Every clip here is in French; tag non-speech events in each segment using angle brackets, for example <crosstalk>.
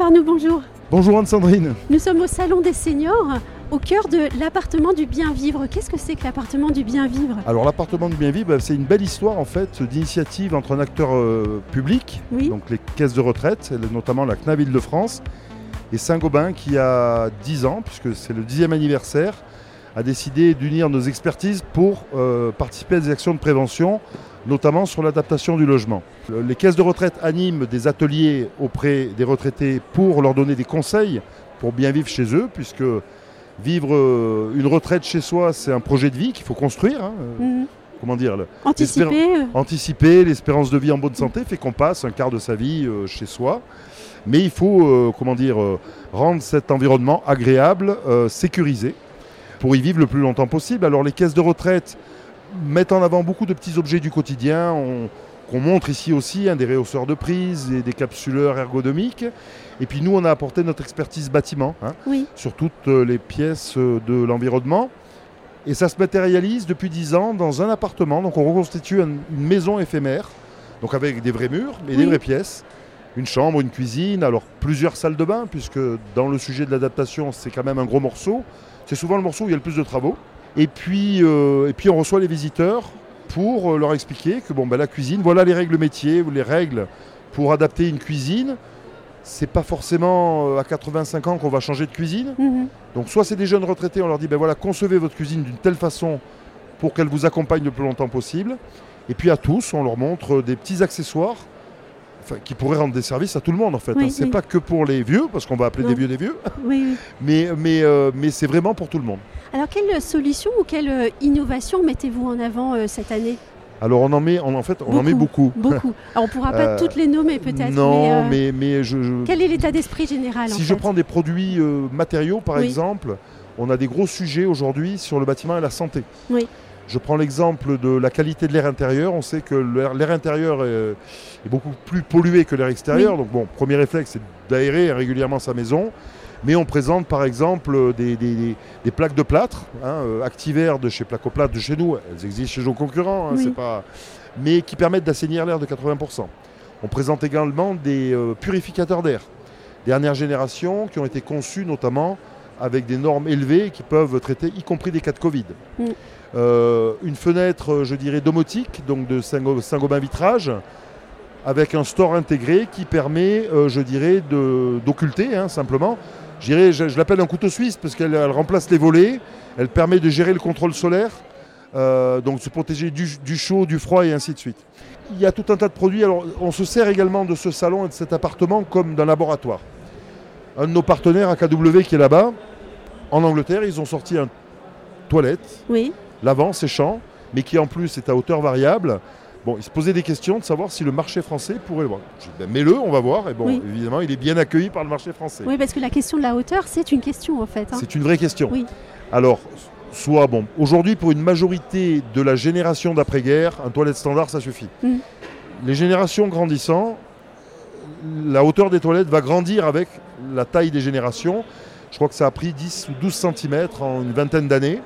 Arnoux, bonjour. Bonjour Anne-Sandrine. Nous sommes au Salon des Seniors, au cœur de l'appartement du bien vivre. Qu'est-ce que c'est que l'appartement du bien vivre? Alors l'appartement du bien vivre, c'est une belle histoire en fait d'initiative entre un acteur euh, public, Oui. donc les caisses de retraite, notamment la CNAV de France, et Saint-Gobain qui a 10 ans, puisque c'est le 10e anniversaire, a décidé d'unir nos expertises pour euh, participer à des actions de prévention, notamment sur l'adaptation du logement. Le- Les caisses de retraite animent des ateliers auprès des retraités pour leur donner des conseils pour bien vivre chez eux, puisque vivre euh, une retraite chez soi, c'est un projet de vie qu'il faut construire. hein, euh, Mhm. Comment dire Anticiper Anticiper l'espérance de vie en bonne santé fait qu'on passe un quart de sa vie euh, chez soi. Mais il faut, comment dire, rendre cet environnement agréable, sécurisé, pour y vivre le plus longtemps possible. Alors les caisses de retraite mettent en avant beaucoup de petits objets du quotidien. On- qu'on montre ici aussi, hein, des réhausseurs de prise et des capsuleurs ergonomiques. Et puis nous, on a apporté notre expertise bâtiment hein, Oui. sur toutes euh, les pièces euh, de l'environnement. Et ça se matérialise depuis 10 ans dans un appartement. Donc on reconstitue un- une maison éphémère, donc avec des vrais murs et des vraies pièces. Une chambre, une cuisine, alors plusieurs salles de bain, puisque dans le sujet de l'adaptation, c'est quand même un gros morceau. C'est souvent le morceau où il y a le plus de travaux. Et puis, euh, et puis on reçoit les visiteurs pour euh, leur expliquer que bon, ben, la cuisine, voilà les règles métiers, ou les règles pour adapter une cuisine. C'est pas forcément euh, à 85 ans qu'on va changer de cuisine. Mhm. Donc soit c'est des jeunes retraités, on leur dit ben voilà, concevez votre cuisine d'une telle façon pour qu'elle vous accompagne le plus longtemps possible. Et puis à tous, on leur montre des petits accessoires enfin, qui pourraient rendre des services à tout le monde en fait. Oui, hein. C'est oui. pas que pour les vieux, parce qu'on va appeler Non. des vieux des vieux, Oui, <laughs> mais, mais, euh, mais c'est vraiment pour tout le monde. Alors, quelle solution ou quelle euh, innovation mettez-vous en avant euh, cette année? Alors on en met, on, en fait, on en met beaucoup. Beaucoup. <laughs> Alors, on ne pourra pas Euh, toutes les nommer peut-être. Non, mais, mais je, je- Quel est l'état d'esprit général en si je prends des produits matériaux par exemple, on a des gros sujets aujourd'hui sur le bâtiment et la santé. Oui. Je prends l'exemple de la qualité de l'air intérieur. On sait que l'air intérieur est, est beaucoup plus pollué que l'air extérieur. Oui. Donc bon, premier réflexe, c'est d'aérer régulièrement sa maison. Mais on présente par exemple des, des- des- des plaques de plâtre, hein, euh, Activair de chez Placoplate de chez nous. Elles existent chez nos concurrents, hein, Oui. c'est pas... mais qui permettent d'assainir l'air de 80%. On présente également des euh, purificateurs d'air, dernière génération, qui ont été conçus notamment avec des normes élevées qui peuvent traiter y compris des cas de Covid. Mm. Euh, une fenêtre, euh, je dirais, domotique, donc de Saint-Go- Saint-Gobain Vitrage, avec un store intégré qui permet, euh, je dirais, d'occulter hein, simplement. Je, l'appelle un couteau suisse parce qu'elle elle remplace les volets, elle permet de gérer le contrôle solaire, euh, donc se protéger du, du chaud, du froid et ainsi de suite. Il y a tout un tas de produits. Alors, on se sert également de ce salon et de cet appartement comme d'un laboratoire. Un de nos partenaires, AKW, qui est là-bas, en Angleterre, ils ont sorti un toilette Oui. L'avant séchant, mais qui en plus est à hauteur variable. Bon, il se posait des questions de savoir si le marché français pourrait le voir. Ben, mets-le, on va voir. Et bon, Oui. évidemment, il est bien accueilli par le marché français. oui, parce que la question de la hauteur, c'est une question en fait. hein. C'est une vraie question. Oui. Alors, soit bon, aujourd'hui, pour une majorité de la génération d'après-guerre, un toilette standard, ça suffit. Mm. Les générations grandissant, la hauteur des toilettes va grandir avec la taille des générations. Je crois que ça a pris 10 ou 12 cm en une vingtaine d'années.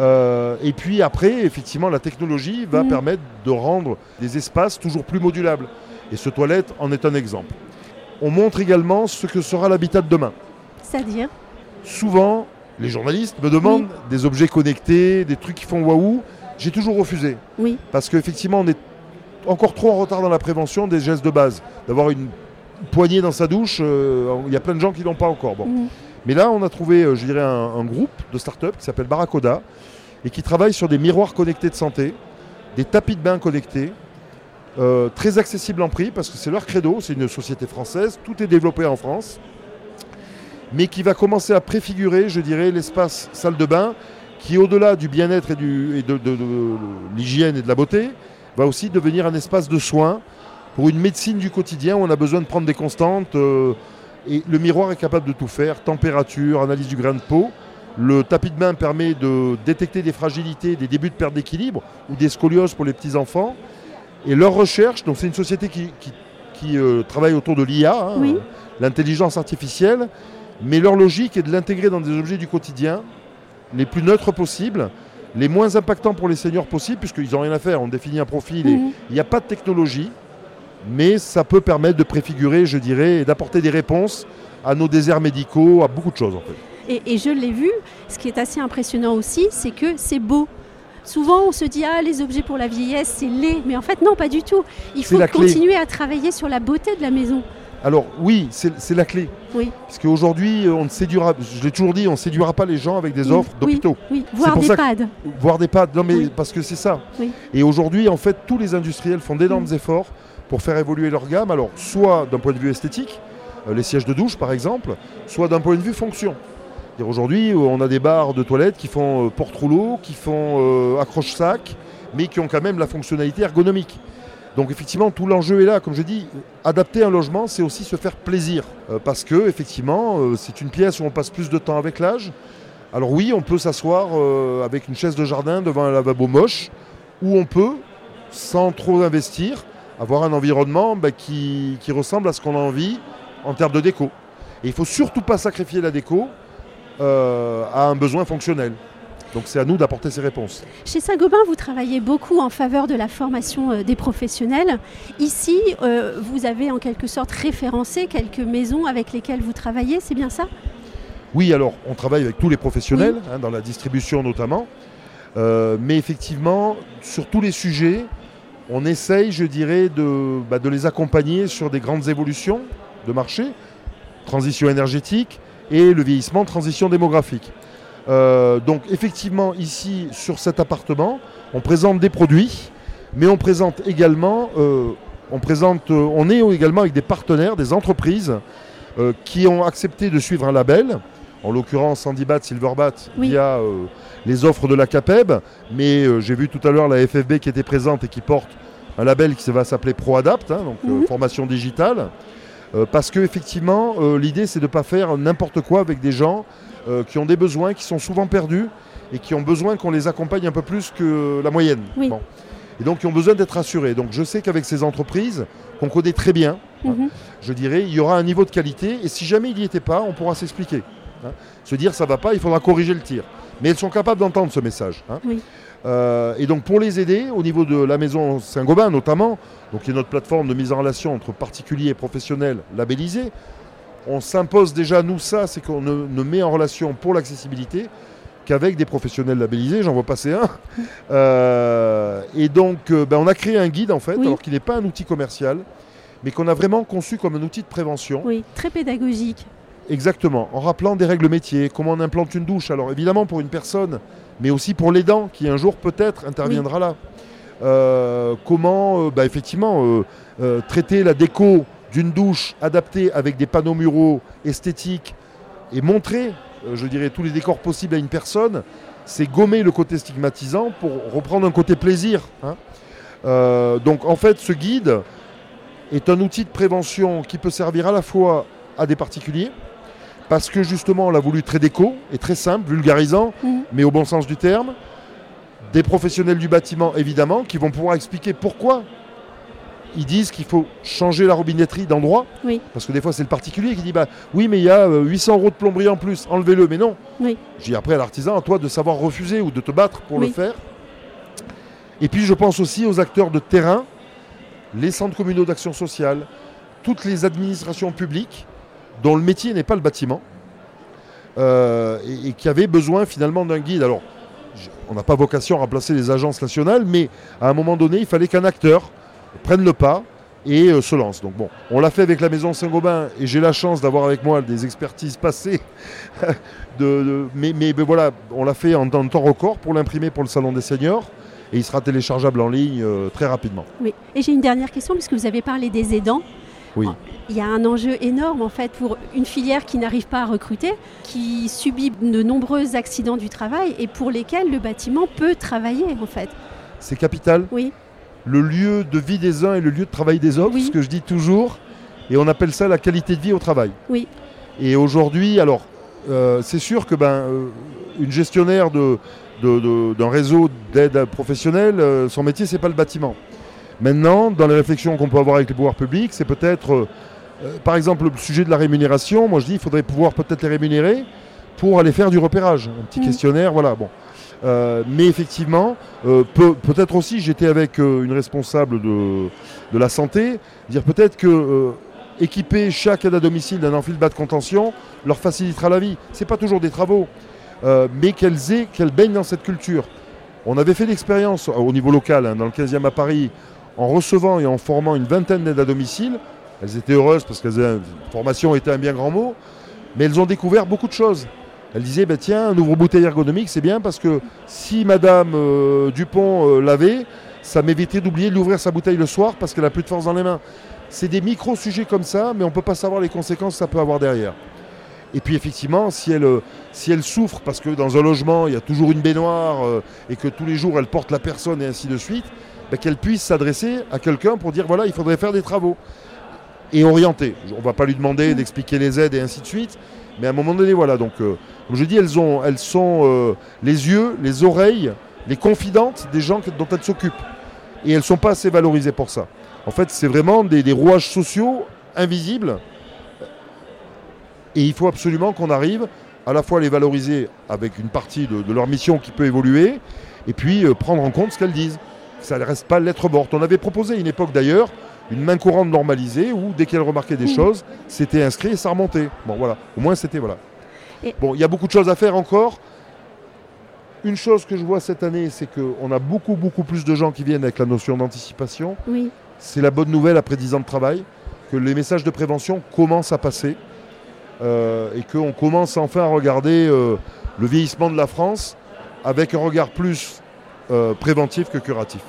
Euh, et puis après, effectivement, la technologie va Mhm. permettre de rendre des espaces toujours plus modulables. Et ce toilette en est un exemple. On montre également ce que sera l'habitat de demain C'est-à-dire? Souvent, les journalistes me demandent des objets connectés, des trucs qui font waouh. J'ai toujours refusé. Oui. Parce qu'effectivement, on est encore trop en retard dans la prévention des gestes de base. D'avoir une poignée dans sa douche, euh, il y a plein de gens qui l'ont pas encore. Bon. Mhm. Mais là, on a trouvé, euh, je dirais, un, groupe de start-up qui s'appelle Barracoda et qui travaille sur des miroirs connectés de santé, des tapis de bain connectés, euh, très accessibles en prix parce que c'est leur credo, c'est une société française, tout est développé en France, mais qui va commencer à préfigurer, je dirais, l'espace salle de bain qui, au-delà du bien-être et, de l'hygiène et de la beauté, va aussi devenir un espace de soins pour une médecine du quotidien où on a besoin de prendre des constantes. euh, et le miroir est capable de tout faire, température, analyse du grain de peau. Le tapis de bain permet de détecter des fragilités, des débuts de perte d'équilibre ou des scolioses pour les petits-enfants. Et leur recherche, donc c'est une société qui, qui- qui, euh, travaille autour de l'IA, hein, Oui. euh, l'intelligence artificielle, mais leur logique est de l'intégrer dans des objets du quotidien, les plus neutres possibles, les moins impactants pour les seniors possibles, puisqu'ils n'ont rien à faire, on définit un profil et Mhm. il n'y a pas de technologie. Mais ça peut permettre de préfigurer, je dirais, et d'apporter des réponses à nos déserts médicaux, à beaucoup de choses en fait. Et, et je l'ai vu, ce qui est assez impressionnant aussi, c'est que c'est beau. Souvent, on se dit ah les objets pour la vieillesse c'est laid, mais en fait non, pas du tout. Il faut continuer à travailler sur la beauté de la maison. Alors oui, c'est la clé. Oui. Parce qu'aujourd'hui, on ne séduira, je l'ai toujours dit, on ne séduira pas les gens avec des offres Oui, d'hôpitaux. Oui, voir pour des pads. Voire des pads. Non mais Oui. parce que c'est ça. Oui. Et aujourd'hui, en fait, tous les industriels font d'énormes efforts pour faire évoluer leur gamme. Alors, soit d'un point de vue esthétique, euh, les sièges de douche par exemple, soit d'un point de vue fonction. Aujourd'hui, euh, on a des barres de toilettes qui font euh, porte-rouleau, qui font accroche-sac, mais qui ont quand même la fonctionnalité ergonomique. Donc effectivement, tout l'enjeu est là. Comme je dis, adapter un logement, c'est aussi se faire plaisir. Parce que effectivement, c'est une pièce où on passe plus de temps avec l'âge. Alors oui, on peut s'asseoir avec une chaise de jardin devant un lavabo moche, ou on peut, sans trop investir, avoir un environnement bah, qui, qui ressemble à ce qu'on a envie en termes de déco. Et il faut surtout pas sacrifier la déco euh, à un besoin fonctionnel. Donc c'est à nous d'apporter ces réponses. Chez Saint-Gobain, vous travaillez beaucoup en faveur de la formation euh, des professionnels. Ici, euh, vous avez en quelque sorte référencé quelques maisons avec lesquelles vous travaillez, c'est bien ça? Oui, alors on travaille avec tous les professionnels, hein, dans la distribution notamment. Euh, mais effectivement, sur tous les sujets, on essaye, je dirais, de, bah, de les accompagner sur des grandes évolutions de marché, transition énergétique et le vieillissement, transition démographique. Euh, donc effectivement, ici, sur cet appartement, on présente des produits, mais on présente également, euh, euh, on est également avec des partenaires, des entreprises qui ont accepté de suivre un label, en l'occurrence Sandibat, Silverbat, Oui. via euh, les offres de la CAPEB, mais euh, j'ai vu tout à l'heure la FFB qui était présente et qui porte un label qui va s'appeler ProAdapt, hein, donc euh, Mhm. formation digitale, Euh, parce que effectivement, l'idée c'est de ne pas faire n'importe quoi avec des gens qui ont des besoins, qui sont souvent perdus et qui ont besoin qu'on les accompagne un peu plus que la moyenne. Oui. Et donc qui ont besoin d'être assurés. Donc je sais qu'avec ces entreprises, qu'on connaît très bien, Mhm. je dirais, il y aura un niveau de qualité et si jamais il n'y était pas, on pourra s'expliquer. Hein. Se dire ça va pas, il faudra corriger le tir. Mais elles sont capables d'entendre ce message. hein. Oui. Euh, et donc pour les aider, au niveau de la maison Saint-Gobain notamment, donc qui est notre plateforme de mise en relation entre particuliers et professionnels labellisés, on s'impose déjà, nous, ça, c'est qu'on ne, ne met en relation pour l'accessibilité qu'avec des professionnels labellisés, j'en vois passer un. <laughs> Euh, et donc, euh, ben, on a créé un guide, en fait, Oui. alors qu'il n'est pas un outil commercial, mais qu'on a vraiment conçu comme un outil de prévention. Oui, très pédagogique. Exactement, en rappelant des règles métiers, comment on implante une douche. Alors évidemment pour une personne, mais aussi pour l'aidant qui un jour peut-être interviendra là. Euh, comment euh, bah, effectivement euh, traiter la déco d'une douche adaptée avec des panneaux muraux esthétiques et montrer, je dirais, tous les décors possibles à une personne, c'est gommer le côté stigmatisant pour reprendre un côté plaisir. hein. Donc en fait ce guide est un outil de prévention qui peut servir à la fois à des particuliers, parce que justement on l'a voulu très déco et très simple, vulgarisant, Mhm. mais au bon sens du terme. Des professionnels du bâtiment évidemment qui vont pouvoir expliquer pourquoi ils disent qu'il faut changer la robinetterie d'endroit. Oui. Parce que des fois c'est le particulier qui dit bah oui mais il y a euh, 800 euros de plomberie en plus, enlevez-le. Mais non. Oui. Je dis après à l'artisan, à toi de savoir refuser ou de te battre pour Oui. le faire. Et puis je pense aussi aux acteurs de terrain, les centres communaux d'action sociale, toutes les administrations publiques dont le métier n'est pas le bâtiment euh, et, qui avaient besoin finalement d'un guide. Alors, on n'a pas vocation à remplacer les agences nationales, mais à un moment donné, il fallait qu'un acteur prenne le pas et euh, se lance. Donc bon, on l'a fait avec la maison Saint-Gobain et j'ai la chance d'avoir avec moi des expertises passées. <laughs> mais, voilà, on l'a fait en, en temps record pour l'imprimer pour le Salon des Seniors et il sera téléchargeable en ligne euh, très rapidement. Oui. Et j'ai une dernière question, puisque vous avez parlé des aidants. Oui. Il y a un enjeu énorme en fait pour une filière qui n'arrive pas à recruter, qui subit de nombreux accidents du travail et pour lesquels le bâtiment peut travailler en fait. C'est capital. Oui, Le lieu de vie des uns et le lieu de travail des autres, Oui. ce que je dis toujours. Et on appelle ça la qualité de vie au travail. Oui. Et aujourd'hui, alors, euh, c'est sûr que ben, euh, une gestionnaire de, d'un réseau d'aide professionnelle, euh, son métier, c'est pas le bâtiment. Maintenant, dans les réflexions qu'on peut avoir avec les pouvoirs publics, c'est peut-être, euh, euh, par exemple, le sujet de la rémunération. Moi, je dis, il faudrait pouvoir peut-être les rémunérer pour aller faire du repérage. Un petit Mm. questionnaire, voilà. Bon. Euh, mais effectivement, euh, peut- peut-être aussi, j'étais avec une responsable de, de la santé, dire peut-être que équiper chaque aide à domicile d'un enfil bas de contention leur facilitera la vie. C'est pas toujours des travaux, mais qu'elles aient, qu'elles baignent dans cette culture. On avait fait l'expérience au niveau local, hein, dans le 15e à Paris, en recevant et en formant une vingtaine d'aides à domicile. Elles étaient heureuses parce que la formation était un bien grand mot, mais elles ont découvert beaucoup de choses. Elles disaient, bah, tiens, un ouvre-bouteille ergonomique, c'est bien parce que si Madame euh, Dupont euh, l'avait, ça m'évitait d'oublier de l'ouvrir sa bouteille le soir parce qu'elle n'a plus de force dans les mains. C'est des micro-sujets comme ça, mais on ne peut pas savoir les conséquences que ça peut avoir derrière. Et puis effectivement, si elle, euh, souffre parce que dans un logement, il y a toujours une baignoire et que tous les jours, elle porte la personne et ainsi de suite, bah, qu'elle puisse s'adresser à quelqu'un pour dire, voilà, il faudrait faire des travaux. Et orienter. On ne va pas lui demander d'expliquer les aides et ainsi de suite, mais à un moment donné, voilà. Donc, euh, comme je dis, elles, ont, elles sont euh, les yeux, les oreilles, les confidentes des gens dont elles s'occupent. Et elles ne sont pas assez valorisées pour ça. En fait, c'est vraiment des, des rouages sociaux invisibles. Et il faut absolument qu'on arrive à la fois à les valoriser avec une partie de, de leur mission qui peut évoluer, et puis euh, prendre en compte ce qu'elles disent. Ça ne reste pas lettre morte. On avait proposé à une époque d'ailleurs une main courante normalisée où dès qu'elles remarquaient des choses, c'était inscrit et ça remontait. Bon voilà, au moins c'était voilà. Et- Bon, il y a beaucoup de choses à faire encore. Une chose que je vois cette année, c'est qu'on a beaucoup, beaucoup plus de gens qui viennent avec la notion d'anticipation. Oui. C'est la bonne nouvelle après 10 ans de travail, que les messages de prévention commencent à passer euh, et qu'on commence enfin à regarder euh, le vieillissement de la France avec un regard plus euh, préventif que curatif.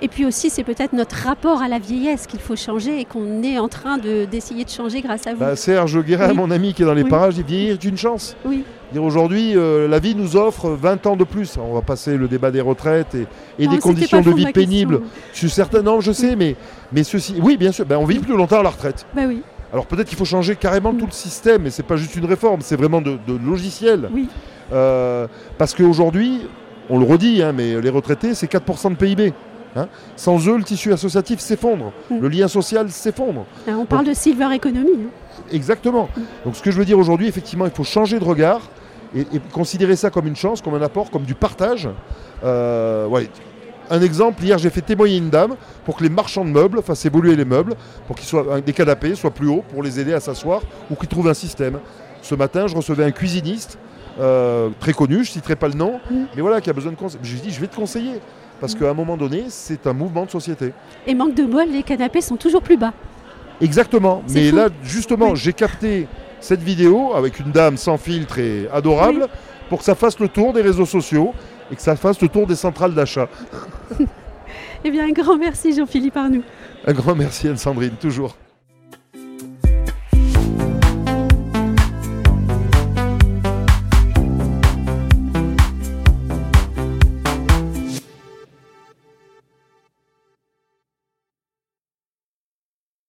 Et puis aussi, c'est peut-être notre rapport à la vieillesse qu'il faut changer et qu'on est en train de- d'essayer de, changer grâce à vous. Bah, Serge Guérin, Oui. mon ami qui est dans les Oui. parages, dit vieillir est une chance. oui. Aujourd'hui, euh, la vie nous offre 20 ans de plus. On va passer le débat des retraites et, et Non, des conditions de vie pénibles. Sur certains, non, je sais, mais, mais ceci, oui, bien sûr, ben, on vit plus longtemps à la retraite. Bah oui, Alors peut-être qu'il faut changer carrément tout le système, et c'est pas juste une réforme, c'est vraiment de, de logiciel. oui. Euh, parce qu'aujourd'hui, on le redit, hein, mais les retraités, c'est 4% de PIB. hein. Sans eux, le tissu associatif s'effondre, Mm. le lien social s'effondre. Ah, On parle de silver economy. hein. Exactement. Donc ce que je veux dire aujourd'hui, effectivement, il faut changer de regard et, et considérer ça comme une chance, comme un apport, comme du partage. Euh, ouais. Un exemple, hier j'ai fait témoigner une dame pour que les marchands de meubles fassent évoluer les meubles, pour qu'ils soient des canapés soient plus hauts, pour les aider à s'asseoir ou qu'ils trouvent un système. Ce matin, je recevais un cuisiniste euh, très connu, je ne citerai pas le nom, Mm. mais voilà, qui a besoin de conseils. Je lui dit, je vais te conseiller, parce Mm. qu'à un moment donné, c'est un mouvement de société. Et manque de bol, les canapés sont toujours plus bas. Exactement. Mais fou. là, justement, Oui. j'ai capté cette vidéo avec une dame sans filtre et adorable pour que ça fasse le tour des réseaux sociaux et que ça fasse le tour des centrales d'achat. <laughs> Eh bien, un grand merci Jean-Philippe Arnoux. Un grand merci Anne-Sandrine, toujours.